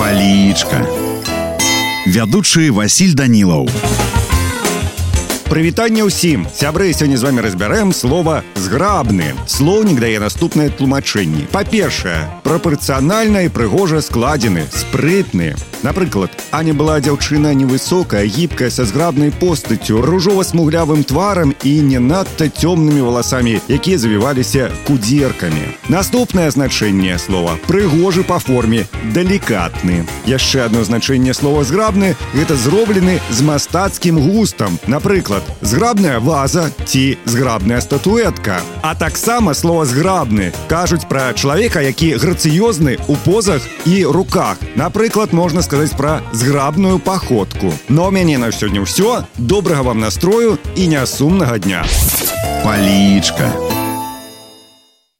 Палічка. Вядучы Васіль Данілаў. Прывітанне ўсім сябры сёння з вами разбярэм слова зграбны слоўнік дае наступнае тлумачэнне па-першае прапорцыянальна і прыгожа складзены спрытны напрыклад аня была дзяўчына невысокая гібкая са зграбнай постаццю ружова-смуглявым тварам і не надта цёмнымі валасамі якія завіваліся кудзеркамі наступнае значэнне слова прыгожы па форме далікатны яшчэ одно значэнне слова зграбны гэта зроблены з мастацкім густам напрыклад напрыклад зграбная ваза ці зграбная статуэтка а таксама слова зграбны кажуць пра чалавека які грацыёзны у позах і руках напрыклад можна сказаць пра зграбную паходку но мяне на сёння ўсё добрага вам настрою і нясумнага дня Палічка